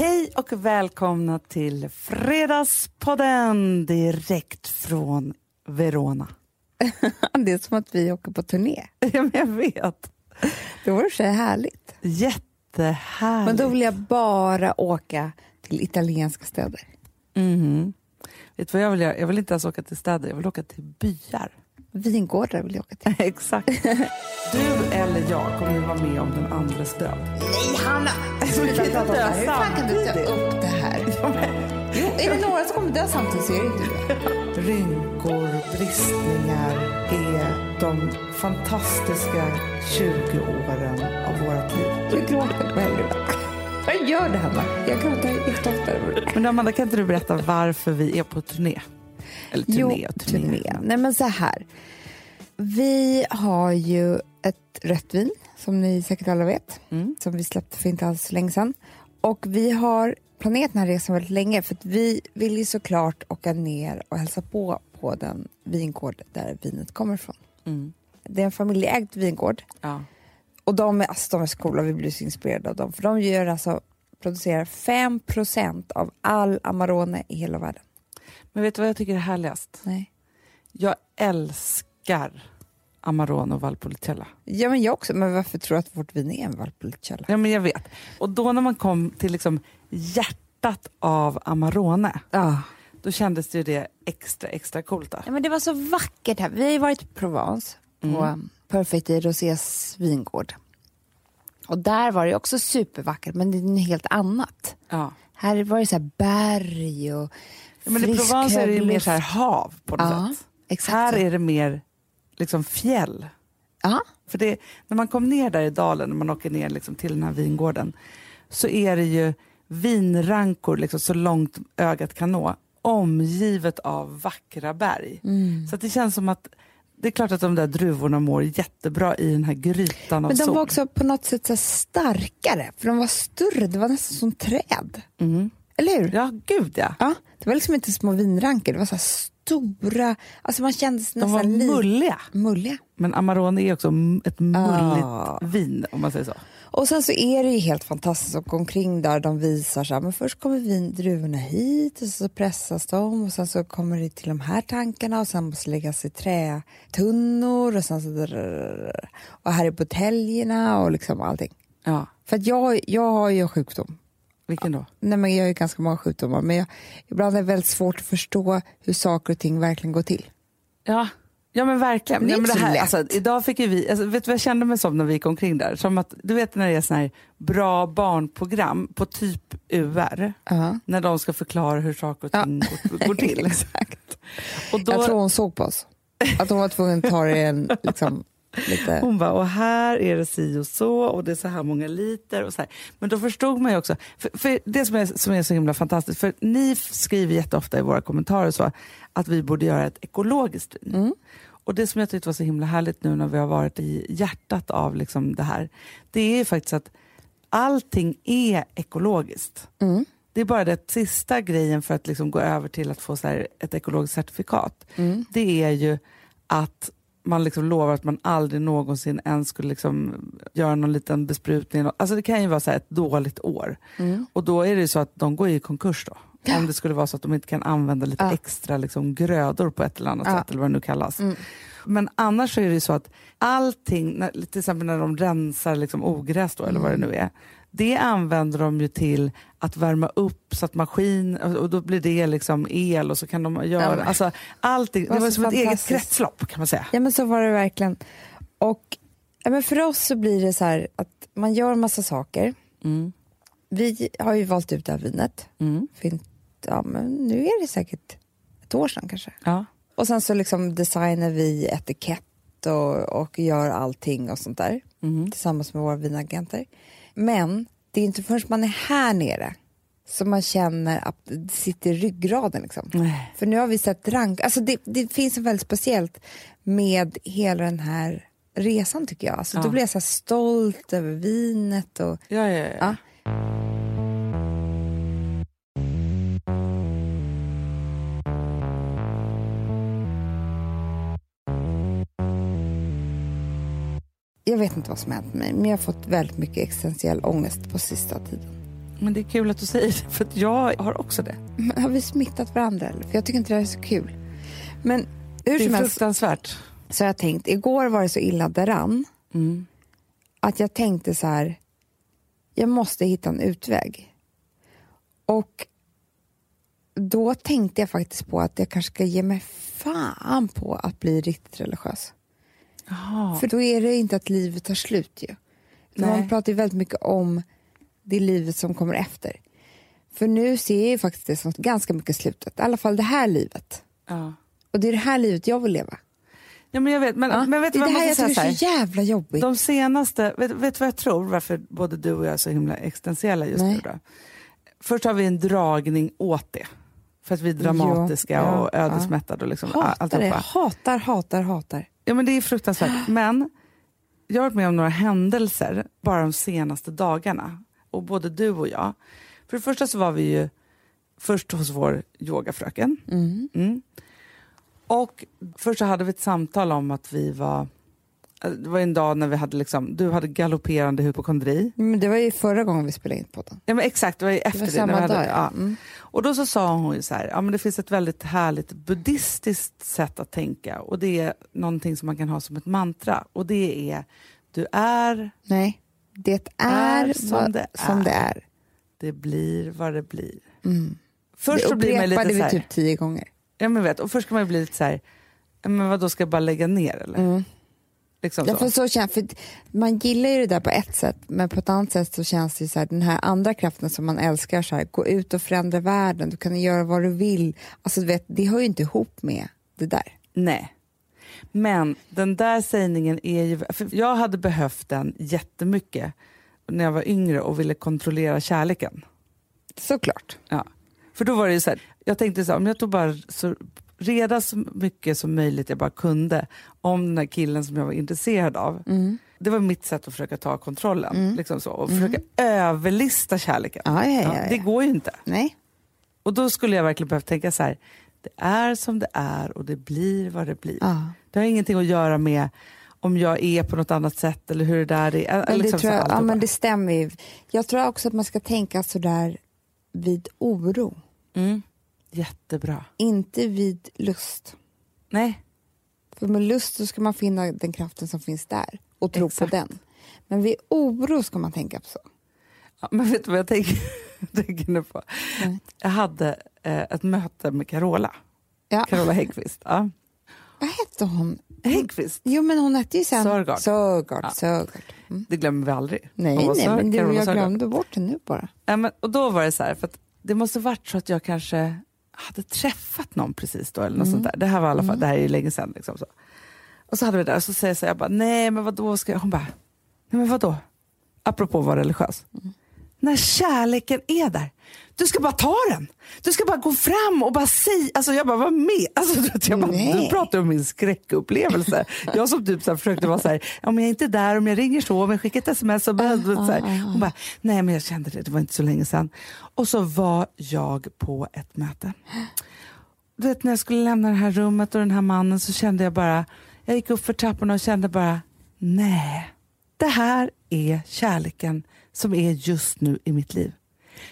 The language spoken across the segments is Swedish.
Hej och välkomna till Fredagspodden direkt från Verona. det är som att vi åker på turné. Ja, men jag vet. Det vore så härligt. Jättehärligt. Men då vill jag bara åka till italienska städer. Mhm. Vet du vad jag vill göra? Jag vill inte ens åka till städer, jag vill åka till byar. Vingårdar vill jag åka till. Exakt. Du eller jag kommer ju vara med om den andras död. Nej, Hanna! Sluta kan prata om det dö här. Hur fan kan du ta upp det här? Jo, är det några som kommer dö samtidigt så är det inte du. Rynkor, bristningar är de fantastiska 20 åren av vårt liv. Jag gråter på helgerna. Jag gör det, Hanna. Jag gråter jätteofta. Men Amanda, kan inte du berätta varför vi är på turné? Eller turné Jo, turné. turné. Nej, men så här. Vi har ju ett rött vin, som ni säkert alla vet, Mm. som vi släppte för inte alls länge sedan. Och vi har planerat den här resan väldigt länge, för vi vill ju såklart åka ner och hälsa på på den vingård där vinet kommer ifrån. Mm. Det är en familjeägd vingård Ja. och de är, alltså, de är så coola, vi blir så inspirerade av dem. För de gör alltså, producerar 5% av all Amarone i hela världen. Men vet du vad jag tycker är härligast? Nej. Jag älskar Amarone och Valpolicella. Ja, men jag också. Men varför tror du att vårt vin är en Valpolicella? Ja, men jag vet. Och då när man kom till liksom hjärtat av Amarone, Ja. då kändes det ju det extra, extra coolt. Då. ja, men det var så vackert här. Vi har ju varit i Provence på Mm. Perfect i Rosés vingård. Och där var det också supervackert, men det är något helt annat. Ja. Här var det så här berg och Ja, men I Provence är det ju mer så här hav på något Ja, sätt. exakt Här så. är det mer liksom fjäll. Ja, För det, när man kom ner där i dalen, när man åker ner liksom till den här vingården, så är det ju vinrankor liksom så långt ögat kan nå, omgivet av vackra berg. Mm. Så det känns som att det är klart att de där druvorna mår jättebra i den här grytan av men de sol. var också på något sätt så starkare, för de var större. Det var nästan som träd. Mm. Eller hur? Ja, gud ja. Ja, det var liksom inte små vinrankor, det var så stora, alltså man kände sig De var nästan lite mulliga. mulliga. Men Amarone är också ett mulligt Ah. vin, om man säger så. Och sen så är det ju helt fantastiskt att gå omkring där de visar så här, men först kommer vin, druvorna hit och så pressas de och sen så kommer det till de här tankarna och sen måste läggas i trätunnor och sen så och här är buteljerna och liksom allting. Ja. För att jag, jag har ju en sjukdom. Vilken då? Nej, men jag har ju ganska många sjukdomar men jag, ibland är det väldigt svårt att förstå hur saker och ting verkligen går till. Ja, ja men verkligen. Det är ja, men så här, alltså, idag fick vi, alltså, vet du vad jag kände mig som när vi gick omkring där? Som att, du vet när det är sån här bra barnprogram på typ UR, Ja. när de ska förklara hur saker och Ja. ting går, går till. Exakt. Och då, Jag tror hon såg på oss. Att hon var tvungen att ta det en, liksom, lite... Hon bara, och här är det si och så och det är så här många liter. Och så här. Men då förstod man ju också, för, för det som är, som är så himla fantastiskt, för ni skriver jätteofta i våra kommentarer så, att vi borde göra ett ekologiskt vin. Mm. Och det som jag tyckte var så himla härligt nu när vi har varit i hjärtat av liksom det här, det är ju faktiskt att allting är ekologiskt. Mm. Det är bara det sista grejen för att liksom gå över till att få så ett ekologiskt certifikat. Mm. Det är ju att man liksom lovar att man aldrig någonsin ens skulle liksom göra någon liten besprutning. Alltså det kan ju vara så här ett dåligt år. Mm. Och då är det ju så att de går i konkurs då. Om det skulle vara så att de inte kan använda lite Ja. extra liksom grödor på ett eller annat Ja. sätt, eller vad det nu kallas. Mm. Men annars så är det ju så att allting, när, till exempel när de rensar liksom ogräs då, eller vad det Mm. nu är, det använder de ju till att värma upp så att maskin, och då blir det liksom el och så kan de göra, men- alltså allting, det var så som ett eget kretslopp kan man säga. Ja men så var det verkligen. Och ja, men för oss så blir det så här att man gör massa saker. Mm. Vi har ju valt ut det här vinet. Mm. För inte, ja, men nu är det säkert ett år sedan kanske. Ja. Och sen så liksom designar vi etikett och, och gör allting och sånt där Mm. tillsammans med våra vinagenter. Men det är inte förrän man är här nere som man känner att det sitter i ryggraden. Liksom. Nej. För nu har vi sett rank... Alltså det, det finns en väldigt speciellt med hela den här resan tycker jag. Alltså Ja. Då blir jag så stolt över vinet och... Ja, ja, ja. Ja. Jag vet inte vad som hänt mig, men jag har fått väldigt mycket existentiell ångest på sista tiden. Men det är kul att du säger det, för jag har också det. Men har vi smittat varandra? Eller? För jag tycker inte det här är så kul. Men hur Det som är helst fruktansvärt. så jag tänkt, igår var det så illa däran Mm. att jag tänkte så här, jag måste hitta en utväg. Och då tänkte jag faktiskt på att jag kanske ska ge mig fan på att bli riktigt religiös. Jaha. För då är det inte att livet tar slut ju. Nej. Man pratar ju väldigt mycket om det livet som kommer efter. För nu ser jag ju faktiskt det som ganska mycket slutet, i alla fall det här livet. Ja. Och det är det här livet jag vill leva. ja, men jag vet. Men, Ja, men vet det är det jag här jag tycker är så jävla jobbigt. De senaste, vet, vet du vad jag tror varför både du och jag är så himla existentiella just Nej. nu då? Först har vi en dragning åt det. För att vi är dramatiska Jo, ja, och ödesmättade och liksom hatar det, hatar, hatar, hatar. Ja men det är fruktansvärt. Men jag har varit med om några händelser bara de senaste dagarna. Och både du och jag. För det första så var vi ju först hos vår yogafröken. Mm. Mm. Och först så hade vi ett samtal om att vi var det var en dag när vi hade liksom, du hade galopperande hypokondri. Men det var ju förra gången vi spelade in podden. Ja, men exakt, det var ju efter Det var det. samma vi hade, dag. ja. Mm. Och då så sa hon ju så här, ja men det finns ett väldigt härligt buddhistiskt sätt att tänka och det är någonting som man kan ha som ett mantra och det är du är, Nej, det är, Är som vad, det som är. det är. det blir vad det blir. Mm. Först det så blir man lite upprepade så vi här, typ tio gånger. ja men vet, och först kan man ju bli lite så här, men vad då ska jag bara lägga ner eller? Mm. Liksom Ja, för så känns, för man gillar ju det där på ett sätt, men på ett annat sätt så känns det ju så här, den här andra kraften som man älskar, så här, gå ut och förändra världen, du kan göra vad du vill. Alltså, du vet, det hör ju inte ihop med det där. Nej. Men den där sägningen är ju... Jag hade behövt den jättemycket när jag var yngre och ville kontrollera kärleken. Såklart. Ja. För då var det ju så här, jag tänkte så här, om jag tog bara så reda så mycket som möjligt jag bara kunde om den här killen som jag var intresserad av. Mm. Det var mitt sätt att försöka ta kontrollen liksom så, och försöka överlista kärleken. Ja, ja, ja, Ja, det går ju inte. Nej. Och då skulle jag verkligen behöva tänka så här, det är som det är och det blir vad det blir. Ja. Det har ingenting att göra med om jag är på något annat sätt eller hur det där är. Men det, liksom jag, ja, men det stämmer ju. Jag tror också att man ska tänka sådär vid oro, mm. Jättebra. inte vid lust. Nej, För med lust så ska man finna den kraften som finns där och tro Exakt. på den. Men vid oro ska man tänka på så. ja, men vet du vad jag tänker, tänker nu på? Nej. Jag hade eh, ett möte med Carola, Ja. Carola Häggkvist. Ja. Vad hette hon? Häggkvist, Jo, men hon hette ju sen... Sörgård. Sörgård. Ja. Sörgård. Mm. det glömmer vi aldrig. Nej, nej, men det, Carola jag Sörgård. glömde bort det nu bara. Ja, men, och då var det så här, för att det måste varit så att jag kanske hade träffat någon precis då eller något sånt där. Det här var i alla fall, det här är ju länge sedan. Liksom så. Och så hade vi det där och så säger jag så jag bara, nej men vadå ska jag? Hon bara, nej men vadå? Apropå att vara religiös. När kärleken är där, du ska bara ta den. Du ska bara gå fram och bara säga, alltså jag bara var med. Alltså, du, jag bara, du pratar om min skräckupplevelse. jag som typ så här, försökte vara så här, om jag är inte är där, om jag ringer så, om jag skickar ett sms. Och bara, vet, så här. Hon bara, nej men jag kände det, det var inte så länge sedan. Och så var jag på ett möte. Du vet när jag skulle lämna det här rummet och den här mannen så kände jag bara, jag gick upp för trapporna och kände bara, nej, det här är kärleken som är just nu i mitt liv.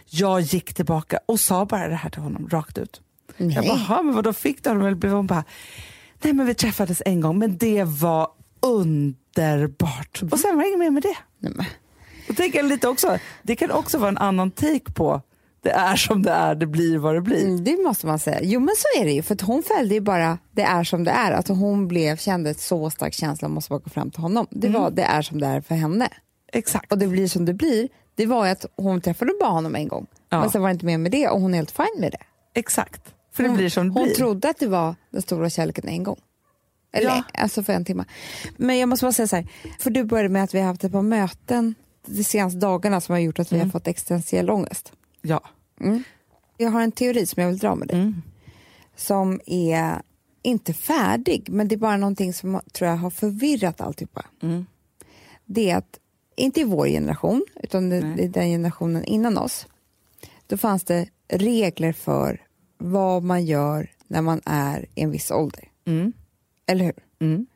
Jag gick tillbaka och sa bara det här till honom rakt ut. Jag bara, Nej. "Jaha, men vadå fick du honom? Eller blev hon bara, nej men vi träffades en gång men det var underbart. Och sen var det inget mer med det. Nej, men. Och tänker lite också, det kan också vara en annan take på det är som det är, det blir vad det blir. Mm, Det måste man säga. Jo men så är det ju, för hon följde ju bara det är som det är. Att hon blev, kände ett så stark känsla och måste bara gå fram till honom. Det var det är som det är för henne. Exakt. Och det blir som det blir. Det var ju att hon träffade bara honom en gång. Ja. Men sen var det inte mer med det och hon är helt fine med det. Exakt. För det Hon, blir som det hon blir. trodde att det var den stora kärleken en gång. Eller Ja. alltså för en timme. Men jag måste bara säga så här, för du började med att vi har haft ett par möten de senaste dagarna som har gjort att vi Mm. har fått existentiell ångest. Ja. Jag har en teori som jag vill dra med dig. Mm. Som är inte färdig, men det är bara någonting som tror jag har förvirrat alltihopa. Mm. Det är att, inte i vår generation, utan Nej. är den generationen innan oss. Då fanns det regler för vad man gör när man är i en viss ålder. Mm. Eller hur? Mm.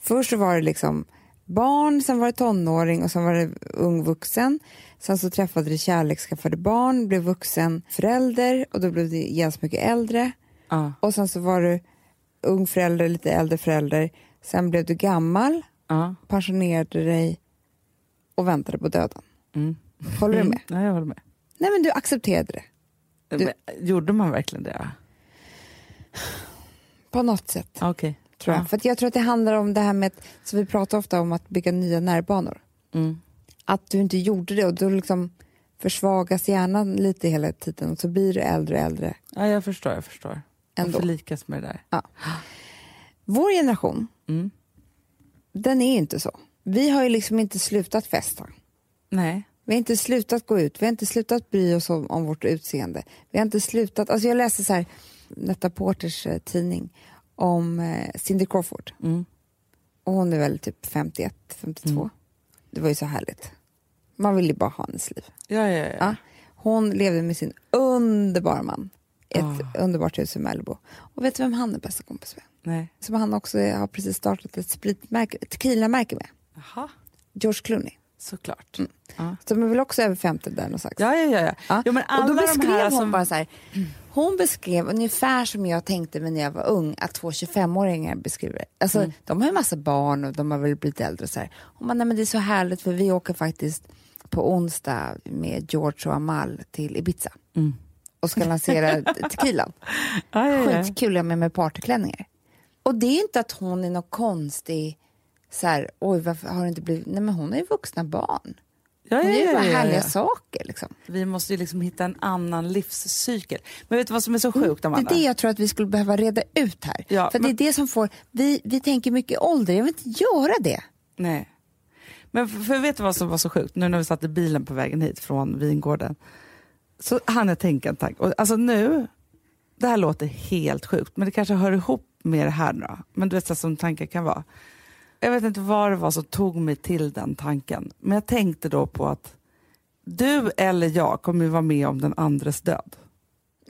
Först så var det liksom barn, sen var det tonåring och sen var det ung vuxen. Sen så träffade du kärlek, skaffade barn, blev vuxen förälder och då blev du genast mycket äldre. Ja. Och sen så var du ung förälder, lite äldre förälder. Sen blev du gammal, Ja. pensionerade dig och väntade på döden. Mm. Håller du med? Ja, jag håller med. Nej men du accepterade det. Du- Men, gjorde man verkligen det? På något sätt. Ja, Okej. Tror jag. Ja. För jag tror att det handlar om det här med, att- så vi pratar ofta om att bygga nya nervbanor. Mm. Att du inte gjorde det och då liksom försvagas hjärnan lite hela tiden och så blir du äldre och äldre. Ja, jag förstår. Jag förstår. Ändå. Och förlikas med det där. Vår generation, Mm. den är inte så. Vi har ju liksom inte slutat festa. Nej. Vi har inte slutat gå ut, vi har inte slutat bry oss om, om vårt utseende. Vi har inte slutat, alltså jag läste så här, Netta Porters eh, tidning om eh, Cindy Crawford. Mm. Och hon är väl typ 51, 52. Mm. Det var ju så härligt. Man vill ju bara ha hennes liv. Ja, ja, ja. Ja. Hon levde med sin underbara man i ett Ah. underbart hus i Malibu. Och vet du vem han är bästa kompis med? Nej. Som han också har precis startat ett spritmärke, tequila-märke med. Jaha, George Clooney. såklart. Mm. Ja. Som är väl också över 50 där någonstans. Ja, ja, ja. ja. Ja. Jo, men och alla då de beskrev här hon som... bara så här, hon beskrev ungefär som jag tänkte när jag var ung, att två 25-åringar beskriver. Alltså, Mm. De har ju massa barn och de har väl blivit äldre. Och så här. Hon bara, nej men det är så härligt för vi åker faktiskt på onsdag med George och Amal till Ibiza Mm. och ska lansera tequilan. Ja, ja, ja. Skitkul, jag med mig partyklänningar. Och det är inte att hon är någon konstig, så här, oj varför har det inte blivit, nej men hon har ju vuxna barn. Ja, Hon ja, gör ju ja, bara ja, härliga ja. saker liksom. Vi måste ju liksom hitta en annan livscykel. Men vet du vad som är så Mm, sjukt, Det Amanda? är det jag tror att vi skulle behöva reda ut här. Ja, För men- det är det som får, vi, vi tänker mycket ålder, jag vill inte göra det. Nej. Men för, för vet du vad som var så sjukt? Nu när vi satt i bilen på vägen hit från vingården så hann jag tänka en tanke. Och Alltså nu, det här låter helt sjukt, men det kanske hör ihop med det här nu då. Men du vet så som tankar kan vara. Jag vet inte vad det var som tog mig till den tanken. Men jag tänkte då på att du eller jag kommer ju vara med om den andres död.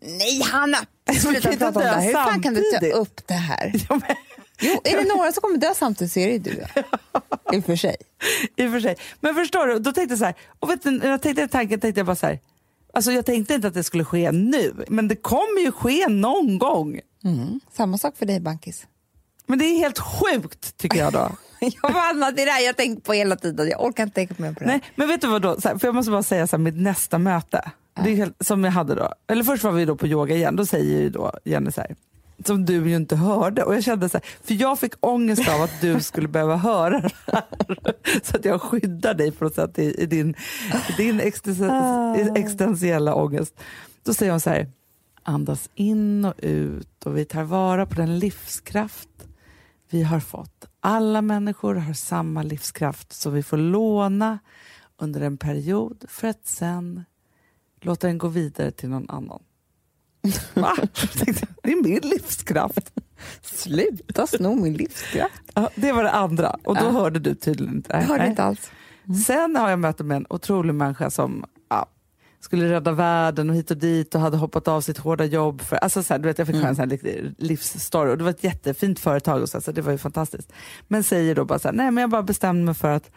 Nej Hanna! Sluta prata om det här. Hur fan kan du ta upp det här? Ja, men, Jo, är det några som kommer dö samtidigt så är det ju du. I och för sig. I och för sig. Men förstår du, då tänkte jag så här, och vet du, när jag tänkte tanken tänkte jag bara så här, alltså jag tänkte inte att det skulle ske nu, men det kommer ju ske någon gång. Mm. Samma sak för dig Bankis. Men det är helt sjukt tycker jag då. Jag Hanna, det är det här jag tänkt på hela tiden. Jag orkar inte tänka mer på det. Nej, men vet du vad då, här, för jag måste bara säga så här, mitt nästa möte, det är helt, som jag hade då, eller först var vi då på yoga igen, då säger ju då Jenny så här, som du ju inte hörde och jag kände så här, för jag fick ångest av att du skulle behöva höra det här. Så att jag skyddar dig på något sätt i, i din, i din i existentiella ångest. Då säger hon så här, andas in och ut och vi tar vara på den livskraft vi har fått. Alla människor har samma livskraft så vi får låna under en period för att sen låta den gå vidare till någon annan. Va? Det är min livskraft. Sluta sno min livskraft. Ja, det var det andra och då Ja. hörde du tydligen inte. Jag hörde inte alls. Sen har jag möte med en otrolig människa som skulle rädda världen och hit och dit och hade hoppat av sitt hårda jobb. För, alltså så här, du vet, jag fick höra en sån här livsstory och det var ett jättefint företag och så, så det var ju fantastiskt. Men säger då bara så här, nej men jag bara bestämde mig för att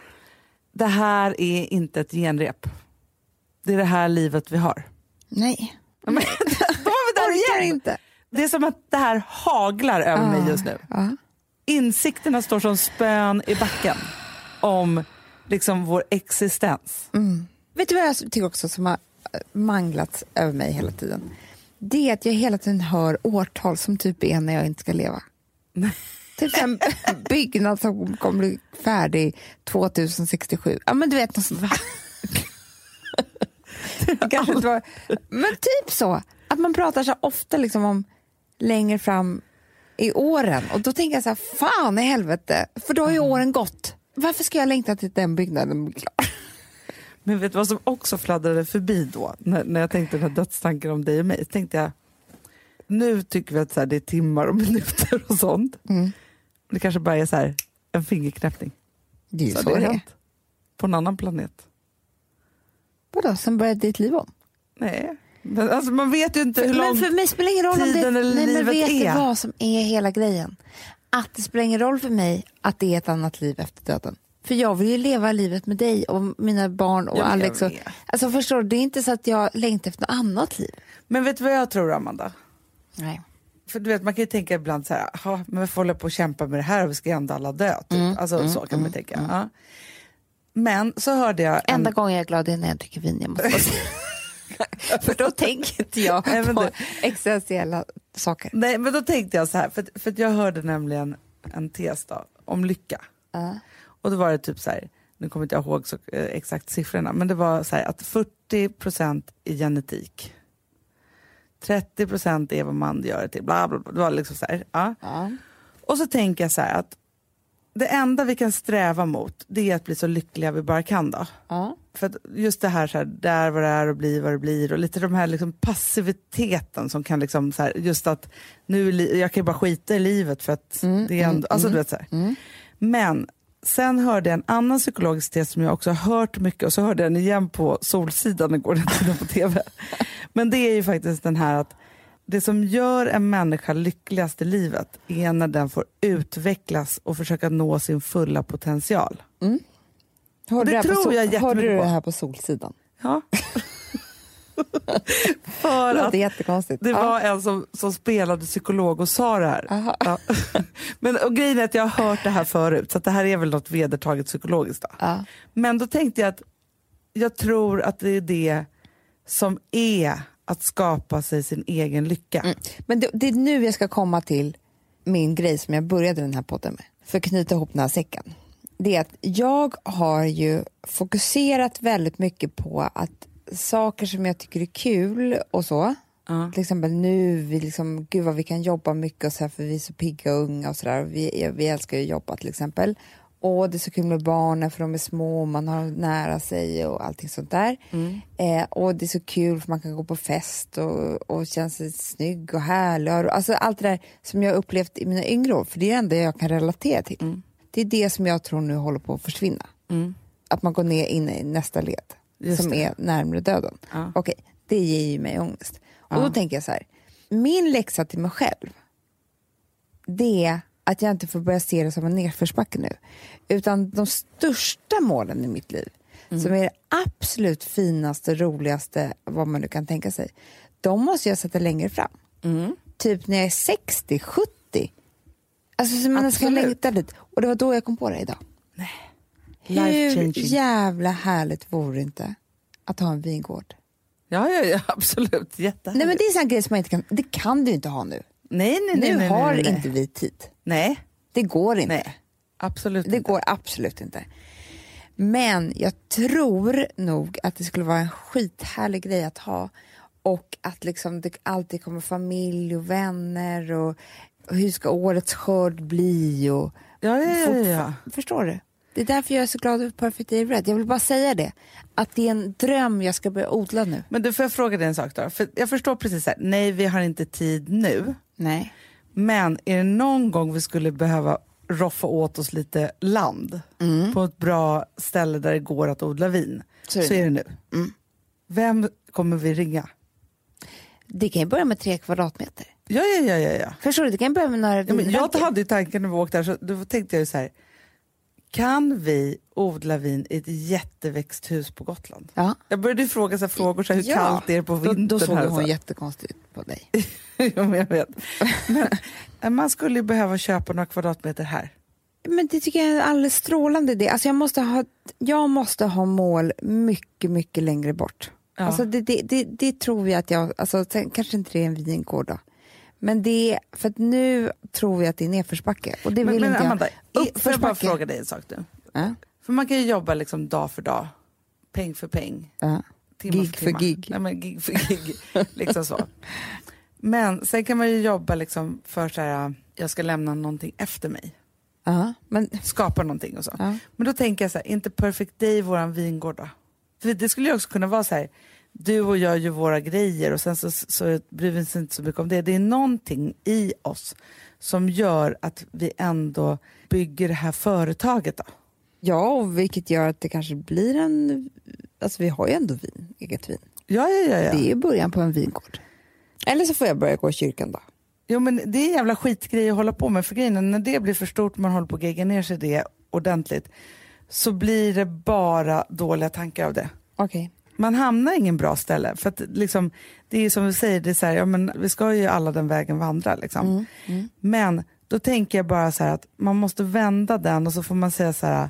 det här är inte ett genrep. Det är det här livet vi har. Nej, Men, då var vi där igen. inte. Det är som att det här haglar över mig just nu. Ja. Insikterna står som spön i backen om liksom vår existens. Vet du vad jag tycker också som har manglats över mig hela tiden? Det är att jag hela tiden hör årtal som typ är när jag inte ska leva. Typ en byggnad som kommer bli färdig 2067. Ja men du vet något sånt. Var, men typ så. Att man pratar så ofta liksom om längre fram i åren. Och då tänker jag så här, fan i helvete, för då har ju åren gått. Varför ska jag längta till den byggnaden blir klar? Men vet du vad som också fladdrade förbi då, när, när jag tänkte den här dödstanken om dig och mig? Tänkte jag, nu tycker vi att så här, det är timmar och minuter och sånt. Mm. Det kanske bara är så här, en fingerknäppning. Det är ju Så så, det är. hänt. På en annan planet. Vadå, sen började ditt liv om? Nej, men alltså, man vet ju inte hur Men långt... för mig spelar det ingen roll om det... tiden eller Nej, men livet vet är. vad som är hela grejen? Att det spelar ingen roll för mig att det är ett annat liv efter döden. För jag vill ju leva livet med dig och mina barn och Ja, Alex. Och, alltså förstår du, det är inte så att jag längtar efter något annat liv. Men vet du vad jag tror Amanda? Nej. För du vet, man kan ju tänka ibland så här, "Jaha, men varför håller jag på att kämpa med det här och vi ska ändå alla dö? Typ. alltså så kan man tänka. Ja. Men så hörde jag... En, Enda gången jag är glad är när jag dricker vin, jag måste. För då tänker inte jag Nej, på existentiella saker. Nej, men då tänkte jag så här, för, för jag hörde nämligen en tes då, om lycka. Ja. Och då var det typ så här, nu kommer inte jag ihåg så, eh, exakt siffrorna, men det var så här att 40% är genetik. 30% är vad man gör det till, bla bla bla. Det var liksom så här, ja. Ja. Och så tänker jag så här att det enda vi kan sträva mot det är att bli så lyckliga vi bara kan då. Ja. För att just det här, så här, där vad det är och bli vad det blir och lite de här liksom passiviteten som kan liksom så här, just att nu jag kan ju bara skita i livet för att Mm, det är ändå, alltså du vet så här. Men sen hörde jag en annan psykologisk tes som jag också har hört mycket och så hörde jag den igen på Solsidan igår jag tittade på tv. Men det är ju faktiskt den här att det som gör en människa lyckligast i livet är när den får utvecklas och försöka nå sin fulla potential. Hörde, det på tror jag jättemycket hörde du det här på Solsidan? Ja. För Det att låter jättekonstigt. det var en som, som spelade psykolog och sa det här. Ja. Men och grejen är att jag har hört det här förut, så det här är väl något vedertaget psykologiskt. Ja. Men då tänkte jag att jag tror att det är det som är att skapa sig sin egen lycka. Mm. Men det, det är nu jag ska komma till min grej som jag började den här podden med. För att knyta ihop den här säcken. Det är att jag har ju fokuserat väldigt mycket på att saker som jag tycker är kul och så. Ja. Till exempel nu, vi liksom, gud vad vi kan jobba mycket och så här, för vi är så pigga och unga och sådär. Vi, vi älskar ju att jobba till exempel. Och det är så kul med barnen för de är små och man har nära sig och allting sånt där. Eh, och det är så kul för man kan gå på fest och, och känna sig snygg och härlig. Alltså allt det där som jag upplevt i mina yngre år, för det är det enda jag kan relatera till. Det är det som jag tror nu håller på att försvinna. Att man går ner in i nästa led, Just som det. är närmare döden. Ja. Okej, det ger ju mig ångest. Och då tänker jag så här, min läxa till mig själv, det är att jag inte får börja se det som en nedförsbacke nu. Utan de största målen i mitt liv, som är det absolut finaste, roligaste, vad man nu kan tänka sig, de måste jag sätta längre fram. Typ när jag är 60, 70. Alltså så man ska Absolut. längta dit. Och det var då jag kom på det idag. Life Hur jävla härligt vore det inte att ha en vingård? Ja, ja, ja absolut. Jättehärligt. Nej men det är en grej som man inte kan, det kan du inte ha nu. nej, nej, nej, nu nej, har nej, nej. inte vi tid. Nej, Det går inte. nej. Absolut Det inte. går absolut inte. Men jag tror nog att det skulle vara en skithärlig grej att ha och att liksom det alltid kommer familj och vänner och, och hur ska årets skörd bli och Ja, ja, ja, ja. Förstår du? Det är därför jag är så glad över Perfect Day Red. Jag vill bara säga det. Att det är en dröm jag ska börja odla nu. Men du, får jag fråga dig en sak då? För jag förstår precis så här, nej vi har inte tid nu. Nej. Men är det någon gång vi skulle behöva roffa åt oss lite land på ett bra ställe där det går att odla vin, Så så är är det det nu. Vem kommer vi ringa? Det kan ju börja med tre kvadratmeter. Ja, ja, ja, ja. ja. Förstår du? Det kan börja med några ja men jag hade ju tanken när vi åkte där, så då tänkte jag ju så här, kan vi odla vin i ett jätteväxthus på Gotland? Ja. Jag började fråga så frågor, så här, hur Ja. kallt är det på Då, vintern? då såg här så hon här. jättekonstigt på dig. ja, men jag vet. Men man skulle ju behöva köpa några kvadratmeter här. Men det tycker jag är en alldeles strålande idé. Alltså jag, måste ha, jag måste ha mål mycket, mycket längre bort. Ja. Alltså det, det, det, det tror jag att jag, alltså sen, kanske inte det är en vingård då. Men det för att nu tror jag att det är nedförsbacke och det Men, vill men inte jag. Amanda, i- får jag bara fråga dig en sak nu? Ja, För man kan ju jobba liksom dag för dag, peng för peng, ja. timma Gig för för timma. gig. Nej, men gig för gig. liksom så. Men sen kan man ju jobba liksom för så här, jag ska lämna någonting efter mig. Ja, men Skapa någonting och så. Ja. Men då tänker jag så här, är inte Perfect Day våran vingård då? För det skulle ju också kunna vara så här, du och jag gör våra grejer och sen så, så bryr vi oss inte så mycket om det. Det är någonting i oss som gör att vi ändå bygger det här företaget då. Ja, och vilket gör att det kanske blir en... Alltså vi har ju ändå vin, eget vin. Ja, ja, ja. ja. Det är början på en vingård. Eller så får jag börja gå i kyrkan då. Jo men det är en jävla skitgrej att hålla på med för grejen är, när det blir för stort man håller på att gegga ner sig det ordentligt så blir det bara dåliga tankar av det. Okej. Man hamnar ingen bra ställe. För att liksom, det är som vi säger, det är så här, ja, men vi ska ju alla den vägen vandra. Liksom. Mm, mm. Men då tänker jag bara så här att man måste vända den och så får man säga så här,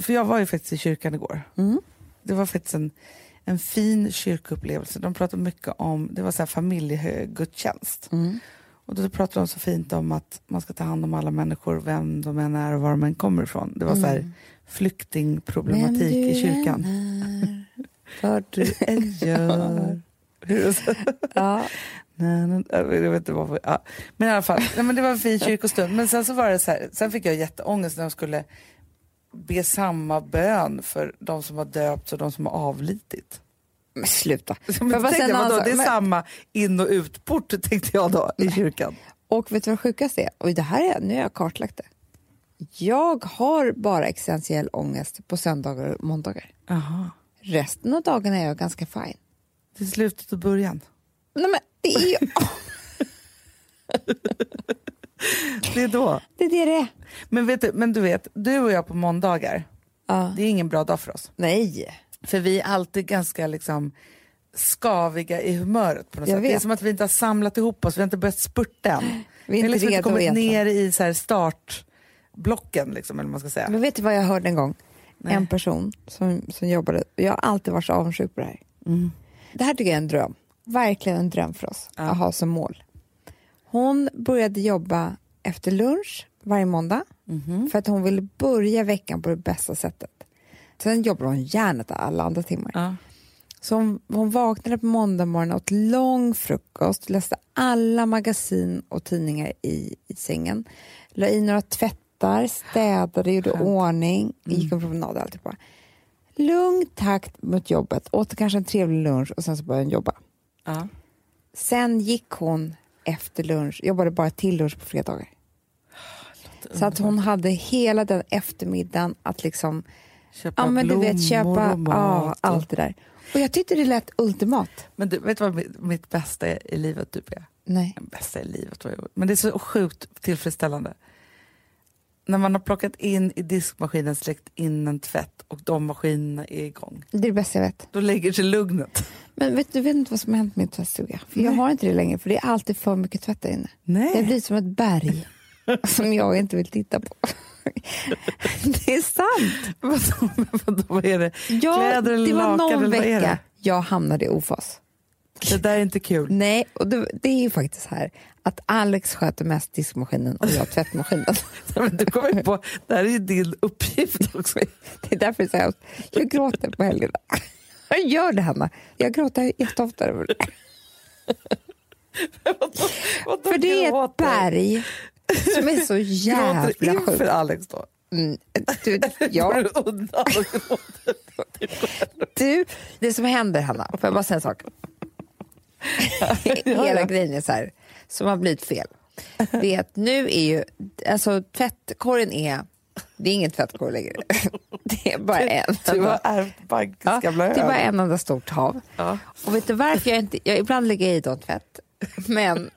för jag var ju faktiskt i kyrkan igår. Mm. Det var faktiskt en, en fin kyrkoupplevelse. De pratade mycket om, det var så här familjegudstjänst. Mm. Och då pratade de så fint om att man ska ta hand om alla människor, vem de än är och var de än kommer ifrån. Det var så här Mm. flyktingproblematik du i kyrkan. Vad du än gör. Ja. Nej, nej, jag vet inte varför. Ja. Men i alla fall, nej, men det var en fin kyrkostund. Men sen så var det så här, sen fick jag jätteångest när de skulle be samma bön för de som har döpts och de som har avlidit. Men sluta. Men jag tänkte jag, vadå, det är? Men- samma in och utport tänkte jag då i kyrkan. Och vet du vad sjukast är? Och det här är, nu har jag kartlagt det. Jag har bara existentiell ångest på söndagar och måndagar. Jaha. Resten av dagarna är jag ganska. Det är slutet och början. Nej, men det är ju Det är då. det är det det är. Men, vet du, men du vet, du och jag på måndagar, Ja. det är ingen bra dag för oss. Nej. För vi är alltid ganska liksom skaviga i humöret på något Jag sätt. Det är vet. som att vi inte har samlat ihop oss, vi har inte börjat spurta än. Vi är inte liksom inte redo kommit egentligen. ner i så här startblocken, liksom, eller man ska säga. Men vet du vad jag hörde en gång? Nej. En person som, som jobbade, jag har alltid varit så avundsjuk på det här. Mm. Det här tycker jag är en dröm. Verkligen en dröm för oss Ja. att ha som mål. Hon började jobba efter lunch varje måndag Mhm. för att hon ville börja veckan på det bästa sättet. Sen jobbade hon järnet alla andra timmar. Ja. Så hon, hon vaknade på måndag morgon, åt lång frukost, läste alla magasin och tidningar i, i sängen, la i några tvättar, städade, gjorde Skönt. ordning, gick en promenad och alltihopa. Lugn takt mot jobbet, åt kanske en trevlig lunch och sen så började hon jobba. Ja. Sen gick hon efter lunch, jobbade bara till lunch på fredagar. Så att hon hade hela den eftermiddagen att liksom, Köpa ja men du vet köpa och ja, allt det där. Och jag tyckte det lät ultimat. Men du, vet du vad mitt, mitt bästa i livet typ är? Nej. Bästa i livet, men det är så sjukt tillfredsställande. När man har plockat in i diskmaskinen, släckt in en tvätt och de maskinerna är igång. Det är det bästa jag vet. Då lägger sig lugnet. Men vet du vet inte vad som har hänt med min tvättstuga? För jag har inte det längre, för det är alltid för mycket tvätt där inne. Nej. Det blir som ett berg som jag inte vill titta på. det är sant. Vadå, vad är det? Ja, Kläder eller det var lakan någon vad vecka jag hamnade i ofas. Det där är inte kul. Nej, och det, det är ju faktiskt här att Alex sköter mest diskmaskinen och jag tvättmaskinen. Du kommer på, det här är ju din uppgift också. Det är därför jag säger att jag gråter på helgerna. Jag gör det, Hanna. Jag gråter jätteofta över det. För det är ett berg som är så Gråter jävla inför sjukt. Alex då? Mm, du, ja, du du, det som händer, Hanna, får jag bara säga en sak? Hela grejen är så här, som har blivit fel. Det är att nu är ju, alltså tvättkorgen är, det är ingen tvättkorg längre. Det är bara en. Du har ärvt Ja, gamla det är bara öl. en enda stort hav. Ja. Och vet du varför jag inte... Jag, ibland lägger jag i dem tvätt, men...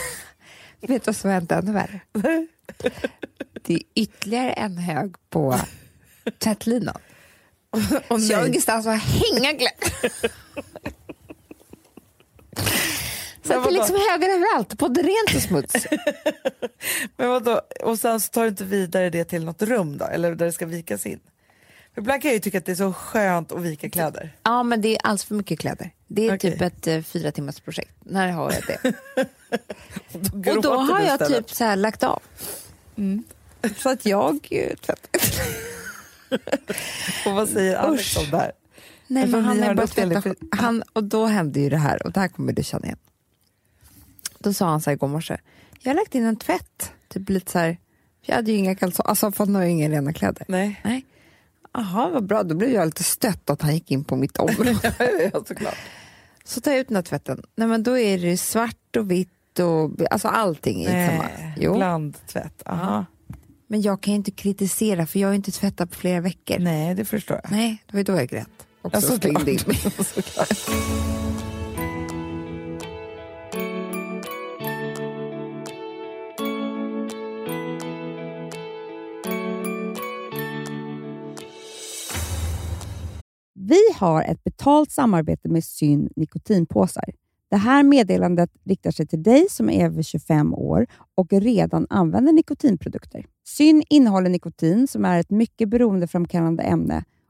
vet du vad som har hänt ännu värre? Det är ytterligare en hög på tvättlinan. Och Så jag har ingenstans att hänga kläder. Så att det är liksom högar överallt, både rent och smuts. Men vadå? Och sen så tar du inte vidare det till något rum då? Eller där det ska vikas in? För ibland kan jag ju tycka att det är så skönt att vika kläder. Ja, men det är alls för mycket kläder. Det är Okej. typ ett eh, fyra timmars projekt. När har jag det? Och då, Och då har jag istället. typ så här lagt av. Så att jag eh, tvättar. Och vad säger Alex Usch. om det här? Nej, För men han är bara tvätta, han, Och då hände ju det här, och det här kommer du känna igen. Då sa han så här igår morse, jag har lagt in en tvätt. Typ lite så här, jag hade ju inga kalsonger, alltså för nu har jag inga rena kläder. Nej. Nej. Jaha, vad bra. Då blev jag lite stött att han gick in på mitt område. ja, såklart. så tar jag ut den här tvätten. Nej, men då är det svart och vitt och alltså allting samma. Nej, Jo. blandtvätt. Aha. Men jag kan ju inte kritisera för jag har ju inte tvättat på flera veckor. Nej, Nej, det förstår jag. det var ju då jag grät. Också Ja, såklart. slängde in. Såklart. har ett betalt samarbete med Syn nikotinpåsar. Det här meddelandet riktar sig till dig som är över 25 år och redan använder nikotinprodukter. Syn innehåller nikotin som är ett mycket beroendeframkallande ämne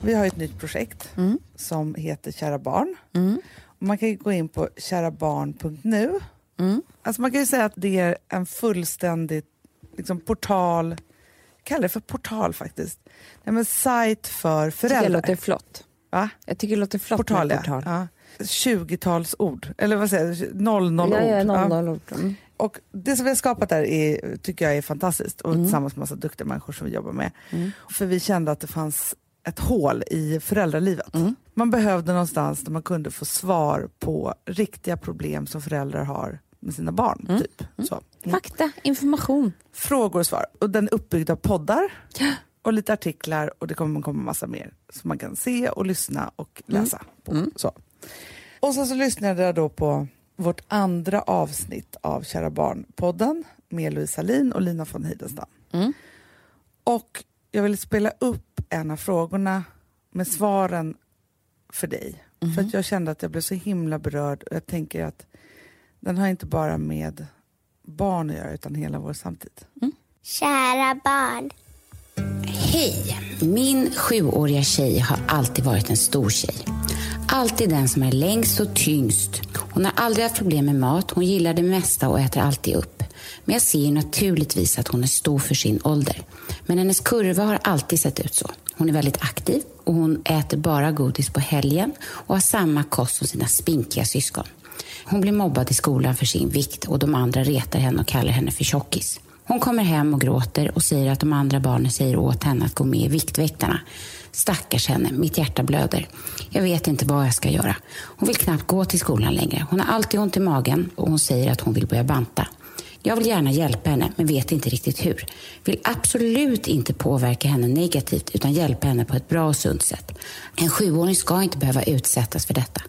Vi har ett nytt projekt mm. som heter Kära barn. Mm. man kan gå in på kärabarn.nu. Mm. Alltså man kan ju säga att det är en fullständig liksom, portal, kalla det för portal faktiskt. Nej, men sajt för föräldrar. Jag tycker det låter flott. Va? Jag tycker det låter flott portal, med portal. Ja. 20-talsord, eller vad säger jag, 00-ord. Ja, ja, Ja. 00 mm. Och det som vi har skapat där är, tycker jag är fantastiskt och Mm. tillsammans med massa duktiga människor som vi jobbar med. Mm. För vi kände att det fanns ett hål i föräldralivet. Mm. Man behövde någonstans där man kunde få svar på riktiga problem som föräldrar har med sina barn. Mm. Typ. Så. Fakta, information. Frågor och svar. Och den är uppbyggd av poddar och lite artiklar och det kommer komma massa mer som man kan se och lyssna och läsa på. Mm. Så. Och sen så lyssnade jag då på vårt andra avsnitt av Kära Barn-podden med Louise Salin och Lina von Heidenstam. Mm. Och jag vill spela upp en av frågorna med svaren för dig. Mhm. För att jag kände att jag blev så himla berörd och jag tänker att den har inte bara med barn att göra utan hela vår samtid. Kära barn. Hej! Min sjuåriga tjej har alltid varit en stor tjej. Alltid den som är längst och tyngst. Hon har aldrig haft problem med mat, hon gillar det mesta och äter alltid upp. Men jag ser ju naturligtvis att hon är stor för sin ålder. Men hennes kurva har alltid sett ut så. Hon är väldigt aktiv och hon äter bara godis på helgen och har samma kost som sina spinkiga syskon. Hon blir mobbad i skolan för sin vikt och de andra retar henne och kallar henne för tjockis. Hon kommer hem och gråter och säger att de andra barnen säger åt henne att gå med i Viktväktarna. Stackars henne, mitt hjärta blöder. Jag vet inte vad jag ska göra. Hon vill knappt gå till skolan längre. Hon har alltid ont i magen och hon säger att hon vill börja banta. Jag vill gärna hjälpa henne, men vet inte riktigt hur. Vill absolut inte påverka henne negativt, utan hjälpa henne på ett bra och sunt sätt. En sjuåring ska inte behöva utsättas för detta.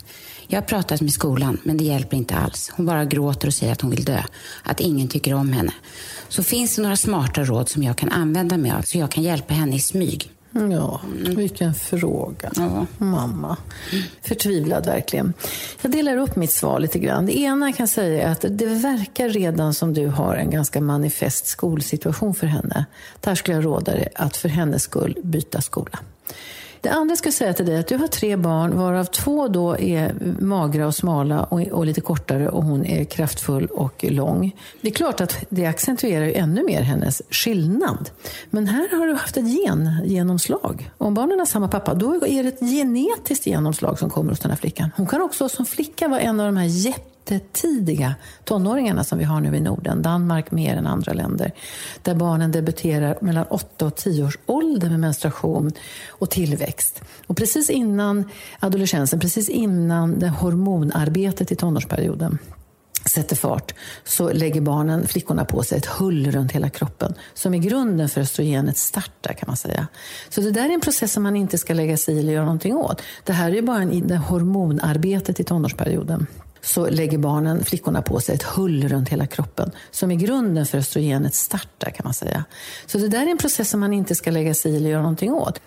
Jag har pratat med skolan, men det hjälper inte alls. Hon bara gråter och säger att hon vill dö. Att ingen tycker om henne. Så finns det några smarta råd som jag kan använda mig av, så jag kan hjälpa henne i smyg? Ja, vilken fråga. Ja. Mamma. Förtvivlad verkligen. Jag delar upp mitt svar lite grann. Det ena kan säga att det verkar redan som du har en ganska manifest skolsituation för henne. Där skulle jag råda dig att för hennes skull byta skola. Det andra jag ska säga till dig är att du har tre barn varav två då är magra och smala och, och lite kortare och hon är kraftfull och lång. Det är klart att det accentuerar ju ännu mer hennes skillnad. Men här har du haft ett gengenomslag. Om barnen har samma pappa, då är det ett genetiskt genomslag som kommer hos den här flickan. Hon kan också som flicka vara en av de här jättetidiga tonåringarna som vi har nu i Norden. Danmark mer än andra länder. Där barnen debuterar mellan 8 och 10 års ålder med menstruation och tillväxt. Och precis innan adolescensen, precis innan det hormonarbetet i tonårsperioden sätter fart så lägger barnen, flickorna på sig ett hull runt hela kroppen som är grunden för östrogenets start där kan man säga. Så det där är en process som man inte ska lägga sig i eller göra någonting åt. Det här är ju bara en, det hormonarbetet i tonårsperioden så lägger barnen, flickorna på sig ett hull runt hela kroppen som är grunden för östrogenets start kan man säga. Så det där är en process som man inte ska lägga sig i eller göra någonting åt.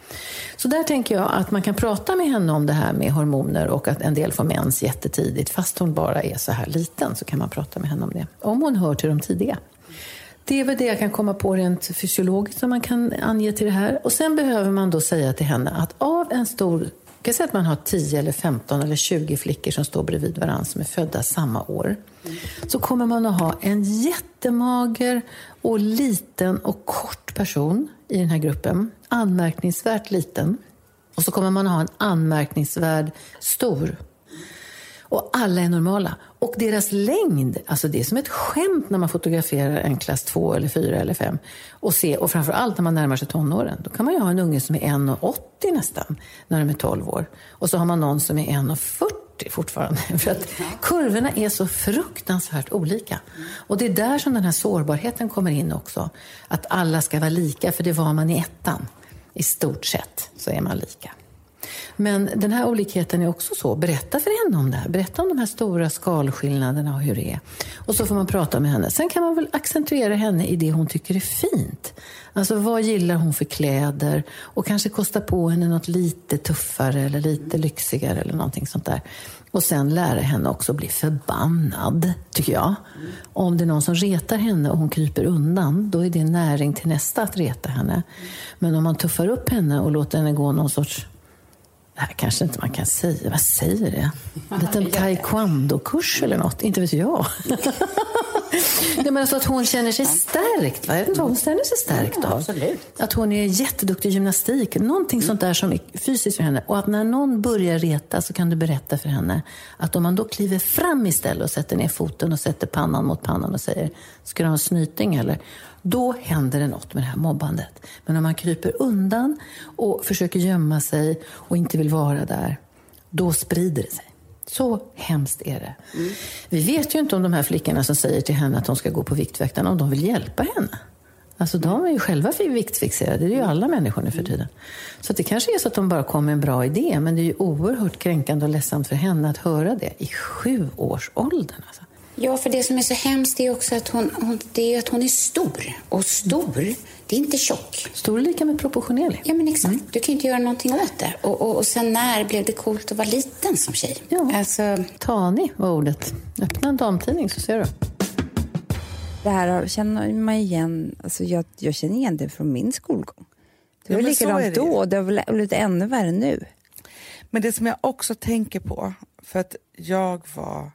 Så där tänker jag att man kan prata med henne om det här med hormoner och att en del får mens jättetidigt. Fast hon bara är så här liten så kan man prata med henne om det. Om hon hör till de tidiga. Det är väl det jag kan komma på rent fysiologiskt som man kan ange till det här. Och sen behöver man då säga till henne att av en stor kan säga att man har 10 eller 15 eller 20 flickor som står bredvid varandra som är födda samma år. Så kommer man att ha en jättemager och liten och kort person i den här gruppen. Anmärkningsvärt liten. Och så kommer man att ha en anmärkningsvärd stor. Och alla är normala. Och deras längd, alltså det är som ett skämt när man fotograferar en klass 2 eller 4 eller 5. Och, se, och framförallt när man närmar sig tonåren. Då kan man ju ha en unge som är 1,80 nästan när de är 12 år. Och så har man någon som är 1,40 fortfarande. För att kurvorna är så fruktansvärt olika. Och det är där som den här sårbarheten kommer in också. Att alla ska vara lika, för det var man i ettan. I stort sett så är man lika. Men den här olikheten är också så. Berätta för henne om det här. Berätta om de här stora skalskillnaderna och hur det är. Och så får man prata med henne. Sen kan man väl accentuera henne i det hon tycker är fint. Alltså vad gillar hon för kläder? Och kanske kosta på henne något lite tuffare eller lite lyxigare eller någonting sånt där. Och sen lära henne också bli förbannad, tycker jag. Om det är någon som retar henne och hon kryper undan, då är det näring till nästa att reta henne. Men om man tuffar upp henne och låter henne gå någon sorts här kanske inte man kan säga. Vad säger det? En liten taekwondo-kurs eller något? Inte vet jag. Nej, men alltså att hon känner sig stärkt. Va? Jag vet inte vad hon känner sig stärkt av. Att hon är jätteduktig i gymnastik. Någonting sånt där som är fysiskt för henne. Och att när någon börjar reta så kan du berätta för henne att om man då kliver fram istället och sätter ner foten och sätter pannan mot pannan och säger ska du ha en snyting eller? Då händer det något med det här mobbandet. Men om man kryper undan och försöker gömma sig och inte vill vara där, då sprider det sig. Så hemskt är det. Vi vet ju inte om de här flickorna som säger till henne att hon ska gå på Viktväktarna, om de vill hjälpa henne. Alltså de är ju själva viktfixerade, det är ju alla människor nu för tiden. Så det kanske är så att de bara kom med en bra idé, men det är ju oerhört kränkande och ledsamt för henne att höra det i sjuårsåldern. Alltså. Ja, för det som är så hemskt är också att hon, hon, det är att hon är stor. Och stor, det är inte tjock. Stor är lika med proportionerlig. Ja, men exakt. Du kan ju inte göra någonting åt det. Och, och, och sen när blev det coolt att vara liten som tjej? Ja. Alltså, Tanig var ordet. Öppna en damtidning så ser du. Det här känner man igen, alltså jag, jag känner igen det från min skolgång. Det Ja, var är likadant då och det har väl blivit ännu värre nu. Men det som jag också tänker på, för att jag var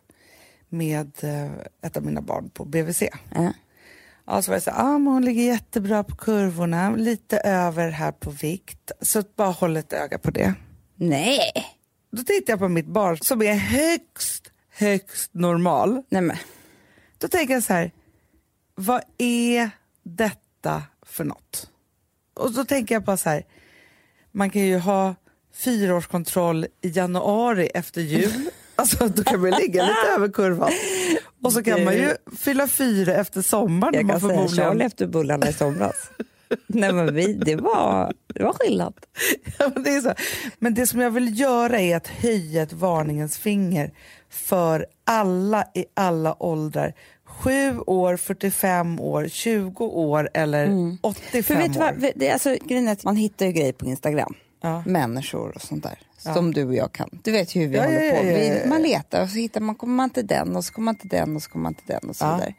med eh, ett av mina barn på BVC. Ja. Ja, så var det så ah, men hon ligger jättebra på kurvorna, lite över här på vikt. Så bara håll ett öga på det. Nej, Då tittar jag på mitt barn som är högst, högst normal. nej men. Då tänker jag så här, vad är detta för något? Och då tänker jag bara så här, man kan ju ha fyraårskontroll i januari efter jul. Alltså då kan man ligga lite över kurvan. Och så kan man ju fylla fyra efter sommaren. Jag kan man säga förmodligen- Charlie efter bullarna i somras. nej men vi, det var, det var skillnad. Ja, men, det är så. men det som jag vill göra är att höja ett varningens finger för alla i alla åldrar. 7 år, 45 år, 20 år eller 85 För vet du år. vad, det, är alltså, man hittar ju grejer på Instagram. Ja. Människor och sånt där. Som du och jag kan. Du vet ju hur vi Ja, håller ja, på. ja, ja, Vi, ja. man letar och så hittar man, kommer man till den och så kommer man till den och så kommer man till den och så Ja. vidare.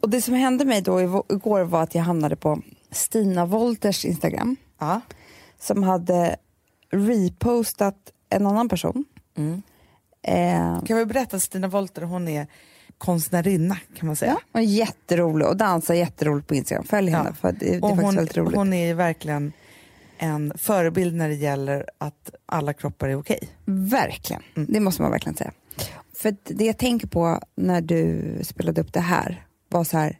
Och det som hände mig då igår var att jag hamnade på Stina Wolters Instagram. Ja. Som hade repostat en annan person. Eh, Kan vi berätta att Stina Wolter hon är konstnärinna kan man säga. ja, och jätterolig och dansar jätteroligt på Instagram. Följ henne för det, det är Och faktiskt hon, väldigt roligt. hon är ju verkligen en förebild när det gäller att alla kroppar är okej. Verkligen, Mm. det måste man verkligen säga. För det jag tänker på när du spelade upp det här var så här,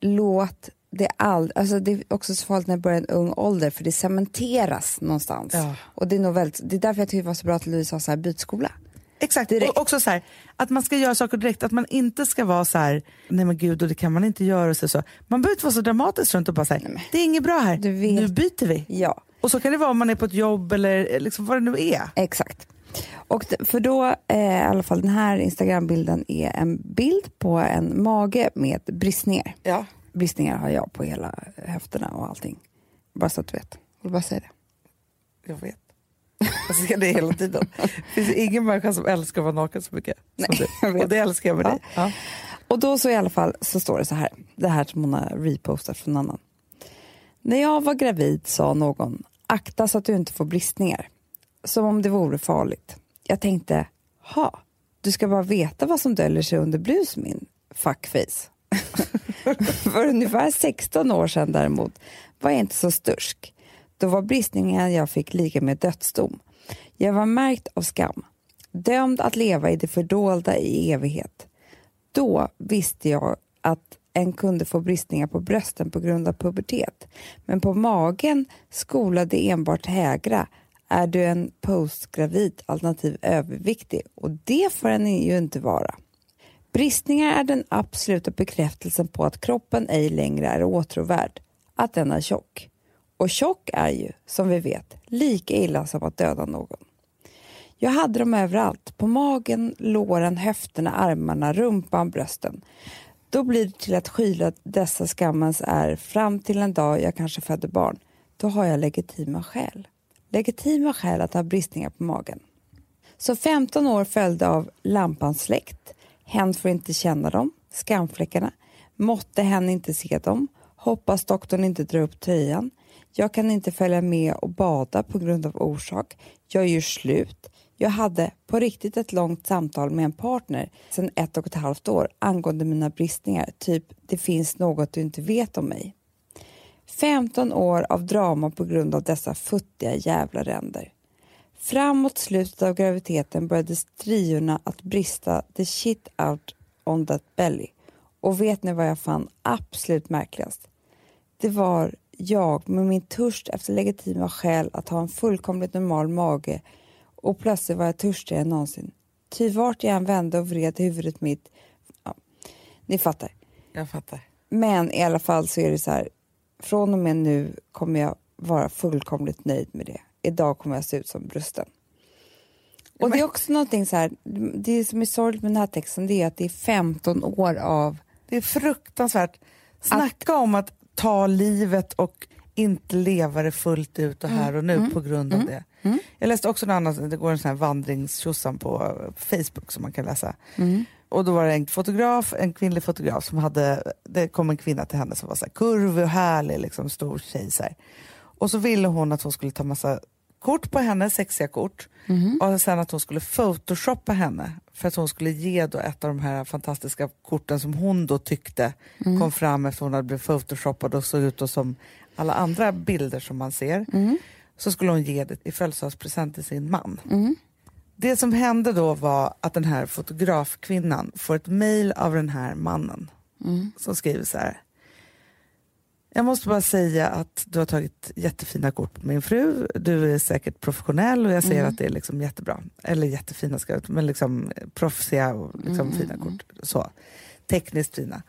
låt det aldrig, alltså det är också så farligt när det börjar en ung ålder för det cementeras någonstans. Ja. Och det är nog väldigt, det är därför jag tycker det var så bra att Louise har så här bytskola. Exakt, Direkt. och också så här, att man ska göra saker direkt, att man inte ska vara så här, nej men gud och det kan man inte göra och så. så. Man behöver inte vara så dramatisk runt och bara säga, det är inget bra här, nu byter vi. Ja, Och så kan det vara om man är på ett jobb eller liksom vad det nu är. exakt. Och för då, eh, i alla fall den här Instagram-bilden är en bild på en mage med bristningar. Ja. Bristningar har jag på hela höfterna och allting. Bara så att du vet. Jag vill bara säga det. Jag vet. Jag ser det hela tiden. Det finns ingen människa som älskar att vara naken så mycket som Nej, du. jag vet. Och det älskar jag med Ja. dig. Ja. Och då så i alla fall så står det så här, det här som hon har repostat från någon annan. När jag var gravid sa någon, akta så att du inte får bristningar. Som om det vore farligt. Jag tänkte, ha, du ska bara veta vad som döljer sig under blus min fuckface. För ungefär 16 år sedan däremot var jag inte så stursk. Då var bristningen jag fick lika med dödsdom. Jag var märkt av skam. Dömd att leva i det fördolda i evighet. Då visste jag att en kunde få bristningar på brösten på grund av pubertet. Men på magen skolade enbart hägra är du en postgravid alternativ överviktig och det får en ju inte vara. Bristningar är den absoluta bekräftelsen på att kroppen ej längre är åtråvärd, att den är tjock. Och tjock är ju, som vi vet, lika illa som att döda någon. Jag hade dem överallt, på magen, låren, höfterna, armarna, rumpan, brösten. Då blir det till att skyla dessa skammens är fram till en dag jag kanske föder barn. Då har jag legitima skäl. Legitima skäl att ha bristningar på magen. Så 15 år följde av lampans släkt. Hen får inte känna dem, skamfläckarna. Måtte hen inte se dem. Hoppas doktorn inte drar upp tröjan. Jag kan inte följa med och bada på grund av orsak. Jag gör slut. Jag hade på riktigt ett långt samtal med en partner sedan ett och ett halvt år angående mina bristningar, typ det finns något du inte vet om mig. 15 år av drama på grund av dessa futtiga jävla ränder. Framåt slutet av graviditeten började striorna att brista the shit out on that belly. Och vet ni vad jag fann absolut märkligast? Det var jag med min törst efter legitima skäl att ha en fullkomligt normal mage och plötsligt var jag törstigare än någonsin. Ty vart jag än vände och vred huvudet mitt... Ja, ni fattar. Jag fattar. Men i alla fall så är det så här, från och med nu kommer jag vara fullkomligt nöjd med det. Idag kommer jag se ut som brusten. Och det är också någonting så här, det som är sorgligt med den här texten det är att det är 15 år av... Det är fruktansvärt. Snacka om att ta livet och inte leva det fullt ut och här och nu på grund av det. Jag läste också en annan, det går en sån här vandringstjosan på Facebook som man kan läsa. Och då var det en fotograf, en kvinnlig fotograf som hade, det kom en kvinna till henne som var så här kurvig och härlig, liksom stor tjej så här. Och så ville hon att hon skulle ta massa kort på henne, sexiga kort. Och sen att hon skulle photoshoppa henne för att hon skulle ge då ett av de här fantastiska korten som hon då tyckte kom fram efter hon hade blivit photoshoppad och såg ut då som alla andra bilder som man ser. Så skulle hon ge det i födelsedagspresent till sin man. Det som hände då var att den här fotografkvinnan får ett mejl av den här mannen som skriver så här. Jag måste bara säga att du har tagit jättefina kort på min fru. Du är säkert professionell och jag ser att det är liksom jättebra. Eller jättefina ska jag men liksom proffsiga och liksom fina kort. Så. Tekniskt fina.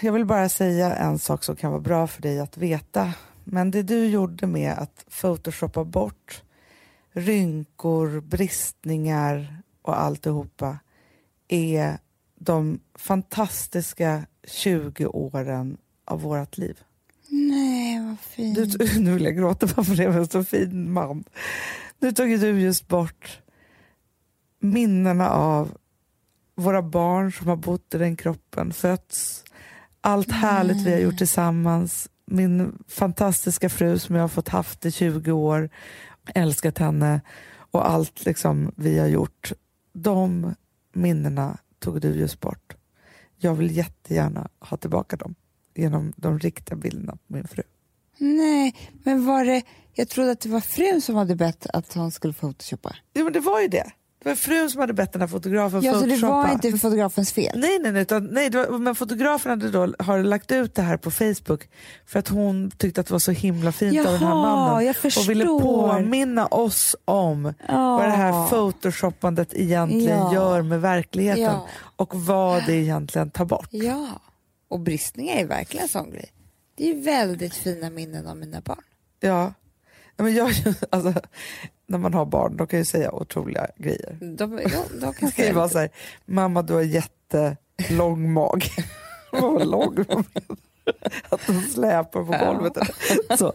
Jag vill bara säga en sak som kan vara bra för dig att veta. Men det du gjorde med att photoshoppa bort rynkor, bristningar och alltihopa är de fantastiska 20 åren av vårt liv. Nej, vad fint. Du, nu vill jag gråta bara för det var en så fin man. Nu tog ju du just bort minnena av våra barn som har bott i den kroppen, fötts, allt härligt vi har gjort tillsammans, min fantastiska fru som jag har fått haft i 20 år, älskat henne och allt liksom vi har gjort. De minnena tog du just bort. Jag vill jättegärna ha tillbaka dem genom de riktiga bilderna på min fru. Nej, men var det... Jag trodde att det var frun som hade bett att hon skulle photoshoppa. Ja, men det var ju det. Det var frun som hade bett den här fotografen Ja, så det photoshoppa. var inte fotografens fel? Nej, nej, nej, utan, nej var, men fotografen hade då, har lagt ut det här på Facebook för att hon tyckte att det var så himla fint av den här Jaha, mannen jag och ville förstår. påminna oss om vad det här photoshoppandet egentligen Ja. gör med verkligheten Ja. och vad det egentligen tar bort. Ja, och bristningar är verkligen en sån grej. Det är väldigt fina minnen av mina barn. Ja. Men jag, alltså, när man har barn, de kan ju säga otroliga grejer. De, de, de kan ju vara så här, mamma du har jättelång mag. Vad lång? Att de släpar på golvet. Så.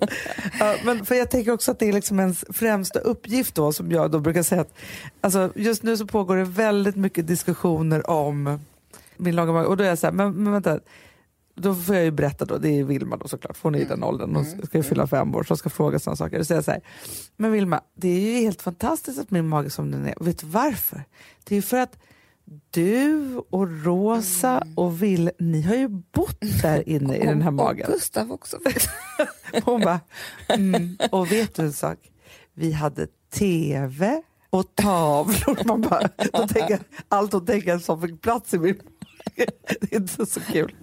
Ja, men för jag tänker också att det är liksom ens främsta uppgift då, som jag då brukar säga att alltså, just nu så pågår det väldigt mycket diskussioner om min långa mage. Och då är jag så här, men, men vänta, då får jag ju berätta då, det är Vilma då såklart, för hon är i den åldern, hon ska ju fylla fem år, så ska fråga sådana saker. Då säger jag så här, men Vilma, det är ju helt fantastiskt att min mage är som den är. Vet du varför? Det är ju för att du och Rosa och Will, ni har ju bott där inne i den här magen. Och Gustav också. Hon bara, mm. och vet du en sak? Vi hade tv och tavlor. Man bara, då tänker allt hon tänker som fick plats i min det är inte så kul.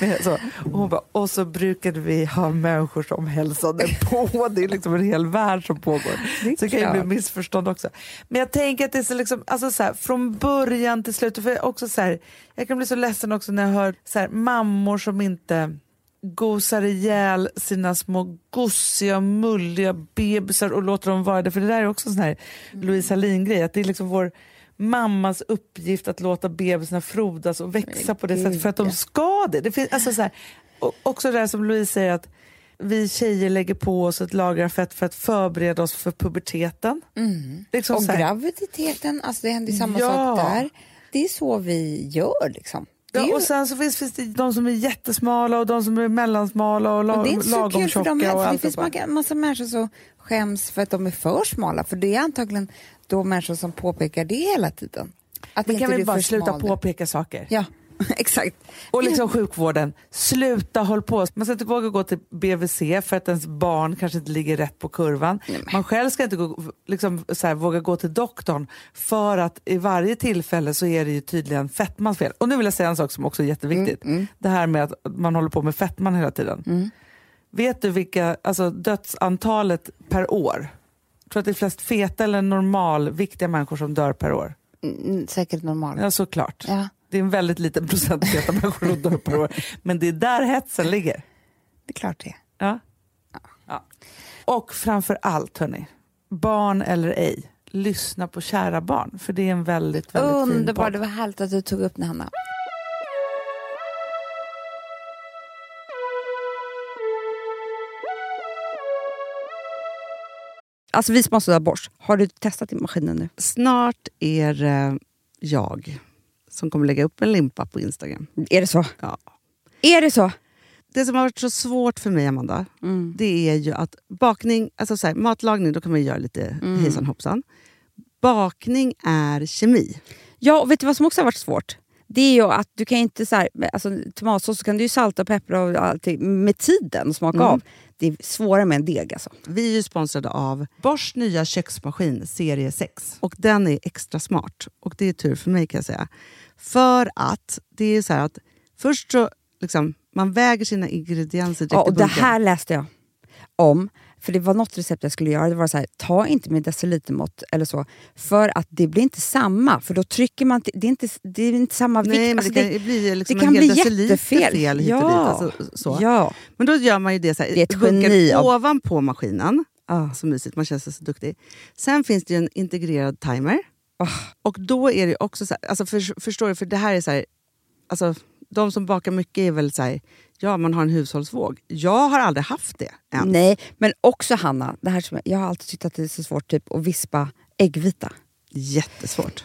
Men Så, och, hon bara, och så brukade vi ha människor som hälsade på. Det är liksom en hel värld som pågår. Det Så det kan ju bli missförstånd också. Men jag tänker att det är så liksom, alltså så här, från början till slut. För jag, också så här, jag kan bli så ledsen också när jag hör så här, mammor som inte gosar ihjäl sina små gossiga, mulliga bebisar och låter dem vara det. För det där är också en sån här Louise Hallin-grej, att det är liksom vår mammas uppgift att låta bebisarna frodas och växa på det sättet för att de ska det. det finns, alltså så här, och också det där som Louise säger att vi tjejer lägger på oss ett lager av fett för att förbereda oss för puberteten. Liksom Mm. Och så här, graviditeten, alltså det händer samma Ja. sak där. Det är så vi gör liksom. Ja, och sen så finns, finns det de som är jättesmala och de som är mellansmala och, la, Och det är inte så lagom kul för dem och för det finns bara. massa, massa människor som skäms för att de är för smala. För det är antagligen då människor som påpekar det hela tiden. Att Men kan vi bara sluta påpeka saker? Ja, exakt. Och liksom sjukvården, sluta håll på. Man ska inte våga gå till BVC för att ens barn kanske inte ligger rätt på kurvan. Man själv ska inte gå, liksom, så här, våga gå till doktorn för att i varje tillfälle så är det ju tydligen fetmans fel. Och nu vill jag säga en sak som också är jätteviktigt. Det här med att man håller på med fettman hela tiden. Vet du vilka, alltså dödsantalet per år? Tror att det är flest feta eller normalviktiga människor som dör per år? Mm, säkert normal. Ja, såklart. Ja, Det är en väldigt liten procent feta människor som dör per år. Men det är där hetsen ligger. det är klart det. Ja. Ja. Och framför allt, hörni, barn eller ej, lyssna på kära barn. För det är en väldigt, väldigt fin Underbart, podd. det var härligt att du tog upp det Hanna. Alltså vi som har sådär borst, har du testat i maskinen nu? Snart är det jag som kommer lägga upp en limpa på Instagram. Är det så? Ja. Är det så? Det som har varit så svårt för mig, Amanda, det är ju att bakning, alltså så här, matlagning, då kan man ju göra lite hejsan hoppsan. Bakning är kemi. Ja, och vet du vad som också har varit svårt? Det är ju att du kan inte så här, alltså tomatsås så kan du ju salta och peppra och allting med tiden och smaka av. Det är svårare med en deg alltså. Vi är ju sponsrade av Bosch nya köksmaskin serie 6. Och den är extra smart. Och det är tur för mig kan jag säga. För att det är så här att först så liksom, man väger sina ingredienser direkt Ja, och det här läste jag om. För det var något recept jag skulle göra. Det var så här, ta inte med decilitermått eller så. För att det blir inte samma. För då trycker man... Det är inte, det är inte samma vikt. Nej, Alltså, det kan bli liksom det kan bli jättefel. fel hit och Ja. dit. Alltså, så. Ja. Men då gör man ju det, så här, Det är ett geni av- ovanpå maskinen. Ah. Så mysigt, man känns så duktig. Sen finns det ju en integrerad timer. Ah. Och då är det också så här, alltså för, förstår du, för det här är så här, alltså, de som bakar mycket är väl så här, ja man har en hushållsvåg. Jag har aldrig haft det än. Nej, men också Hanna, det här som jag, jag har alltid tyckt att det är så svårt typ, att vispa äggvita. Jättesvårt.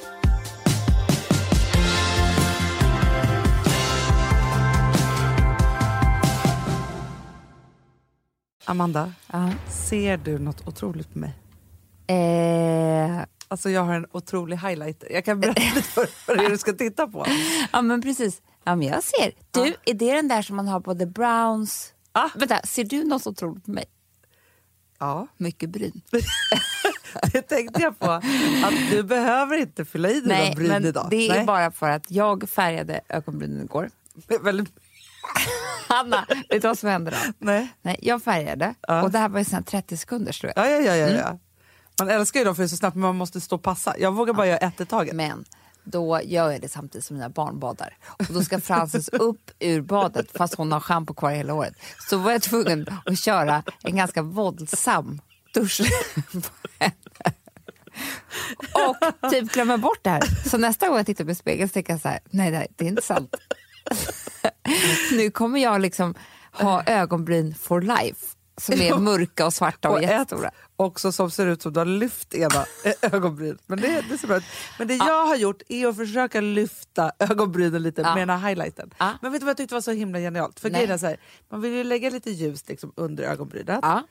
Amanda, ser du något otroligt med mig? Eh, alltså jag har en otrolig highlighter. Jag kan berätta lite för det är du ska titta på. Ja men precis. Ja, men jag ser. Du, är det den där som man har på The Browns? Ah. Vänta, ser du något otroligt på mig? Ja, Mycket bryn. det tänkte jag på. Att du behöver inte fylla i dina bryn men idag. det är Nej. bara för att jag färgade ögonbrynen igår. Väldigt... Hanna, vet du vad som hände då? Nej. Nej, jag färgade Ja. och det här var ju sån här 30 sekunder tror jag. Ja, ja, ja, ja, Mm. ja. Man älskar ju dem för det är så snabbt men man måste stå och passa. Jag vågar bara göra ett i taget. Men då gör jag det samtidigt som mina barn badar. Och då ska Frances upp ur badet fast hon har schampo kvar hela året. Så var jag tvungen att köra en ganska våldsam dusch på henne. Och typ glömma bort det här. Så nästa gång jag tittar på spegeln så tänker jag så här, nej det är inte sant. nu kommer jag liksom ha ögonbryn for life. Som är mörka och svarta och, Och ett jättestora. också som ser ut som du har lyft ena ögonbryn. Men det, det ser bra ut. Men det jag har gjort är att försöka lyfta ögonbrynen lite Ja. med den här highlighten. Ja. Men vet du vad jag tyckte var så himla genialt? För grejen så här, man vill ju lägga lite ljus liksom under ögonbrynet. Ja.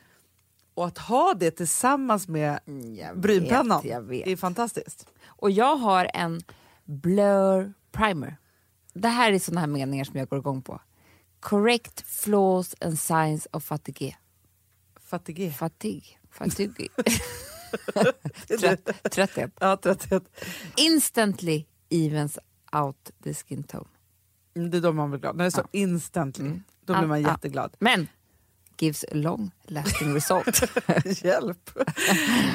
Och att ha det tillsammans med Mm, jag brynpennan vet. är fantastiskt. Och jag har en blur primer. Det här är såna här meningar som jag går igång på. Correct flaws and signs of fatigue. Fatigue. Fatigue. Fatigue. Trött, trötthet. Ja, trötthet. Instantly evens out the skin tone. Mm, Det är då man blir glad. När det är så instantly, då blir Ja, man ja. jätteglad. Men gives long lasting result. Hjälp!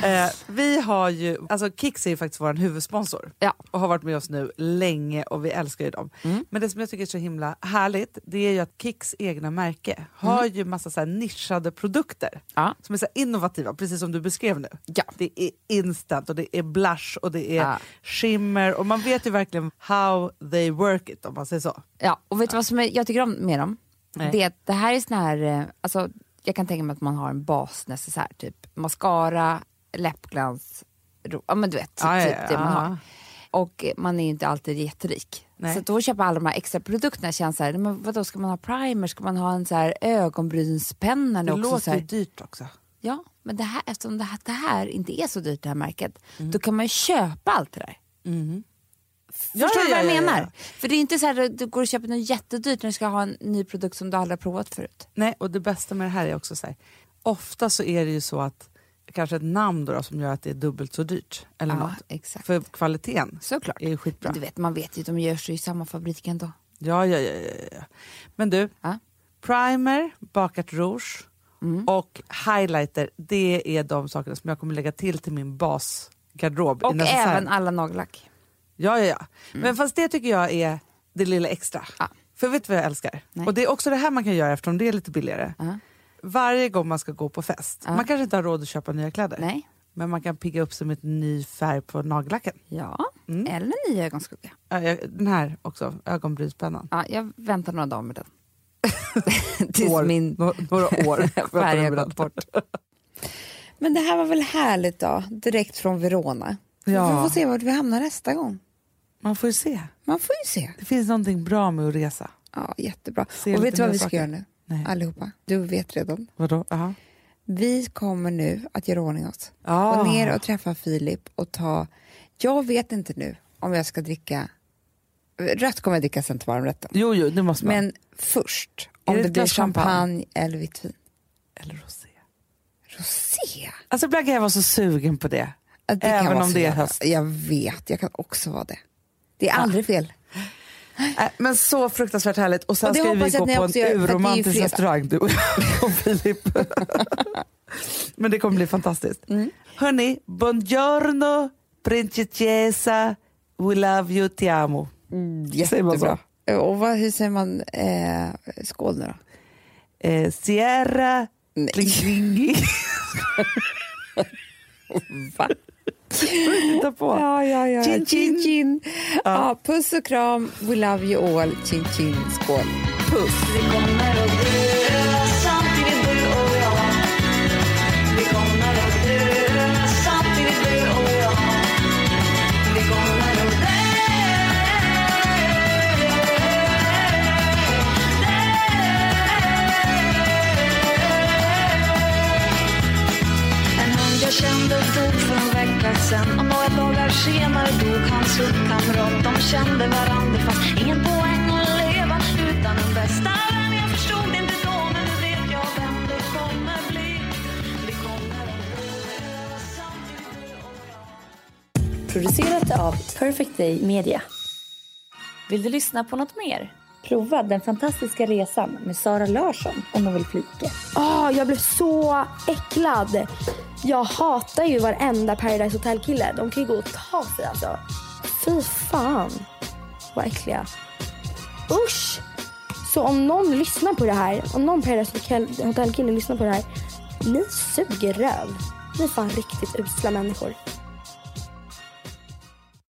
eh, vi har ju, alltså Kicks är ju faktiskt vår huvudsponsor Ja. och har varit med oss nu länge och vi älskar ju dem. Men det som jag tycker är så himla härligt det är ju att Kicks egna märke har ju massa så nischade produkter Ja. som är så innovativa, precis som du beskrev nu. Ja. Det är instant och det är blush och det är Ja. shimmer och man vet ju verkligen how they work it om man säger så. Ja, och vet du vad som är, jag tycker om med dem? Nej. Det, det här är sån här, eh, alltså, jag kan tänka mig att man har en basnecessär, typ mascara, läppglans, ro, ja men du vet, ja, typ det man ja. har. Och man är ju inte alltid jätterik. Nej. Så att då köpa alla de här extra produkterna känns så här, men vadå ska man ha primer, ska man ha en så här ögonbrynspenna Det också? Så låter ju dyrt också. ja, men det här, eftersom det här, det här inte är så dyrt det här märket, Mm. då kan man ju köpa allt det där. Ja, Förstår du ja, vad jag ja, ja, menar? För det är inte så att du går och köper något jättedyrt när du ska ha en ny produkt som du aldrig har provat förut. Nej, och det bästa med det här är också så här, ofta så är det ju så att kanske ett namn då, då som gör att det är dubbelt så dyrt. Eller Ja, något. exakt. För kvaliteten Såklart. är ju skitbra. Du vet, man vet ju, de görs ju i samma fabrik ändå. Ja, ja, ja, ja. Men du, Ja. primer, bakat rouge Mm. och highlighter, det är de sakerna som jag kommer lägga till till min basgarderob. Och även alla nagellack. Ja, ja, ja. Mm. Men fast det tycker jag är det lilla extra. Ja. För vet du vad jag älskar? Nej. Och det är också det här man kan göra eftersom det är lite billigare. Ja. Varje gång man ska gå på fest, Ja. man kanske inte har råd att köpa nya kläder. Nej. Men man kan pigga upp sig med en ny färg på nagellacken. Ja, Mm. eller ny ögonskugga. Ja, Den här också, ögonbrynspennan. Ja, jag väntar några dagar med den. Tills År. min Nå- några år. färg har gått bort. Men det här var väl härligt då, direkt från Verona. Ja. Vi får se vart vi hamnar nästa gång. Man får ju se. Man får ju se. Det finns någonting bra med att resa. Ja, jättebra. Se och vet du vad vi ska saker. göra nu? Nej. Allihopa. Du vet redan. Vadå? Aha. Vi kommer nu att göra ordning oss. Ah. Gå ner och träffa Filip och ta... Jag vet inte nu om jag ska dricka... Rött kommer jag dricka sen till varmrätten. Jo, jo, det måste man. Men först, om det det, blir champagne? eller vitt vin. Eller rosé. Rosé? Alltså ibland kan jag vara så sugen på det. Det Även om det är höst. Jag vet, jag kan också vara det. Det är aldrig fel. Äh, men så fruktansvärt härligt. Och sen Och ska vi gå på en gör, urromantisk restaurang du och Filip. men det kommer bli fantastiskt. Mm. Hörni, buongiorno, principessa, we love you, ti amo. Säger man så? Jättebra. Och vad, hur säger man eh, skål nu då? Eh, Sierra, Nej. Va? Titta på. Ja, ja, ja. Chin, Chin, chin. chin. Ja. puss och kram. We love you all. Chin, chin. Skål. Puss. En hund jag kände dog för en vecka sen och några dagar senare dog hans hundkamrat. De kände varandra fast ingen poäng att leva utan en bästa vän. Jag förstod inte då men nu vet jag vem det kommer bli. Vi kommer att dö samtidigt du och jag. Producerat av Perfect Day Media. Vill du lyssna på något mer? Prova Den fantastiska resan med Sara Larsson och Noel Flike. oh, jag blev så äcklad. Jag hatar ju varenda Paradise Hotel-kille. De kan ju gå och ta sig alltså. Fy fan vad äckliga. Usch! Så om någon lyssnar på det här, om någon Paradise Hotel-kille lyssnar på det här. Ni suger röv. Ni är fan riktigt usla människor.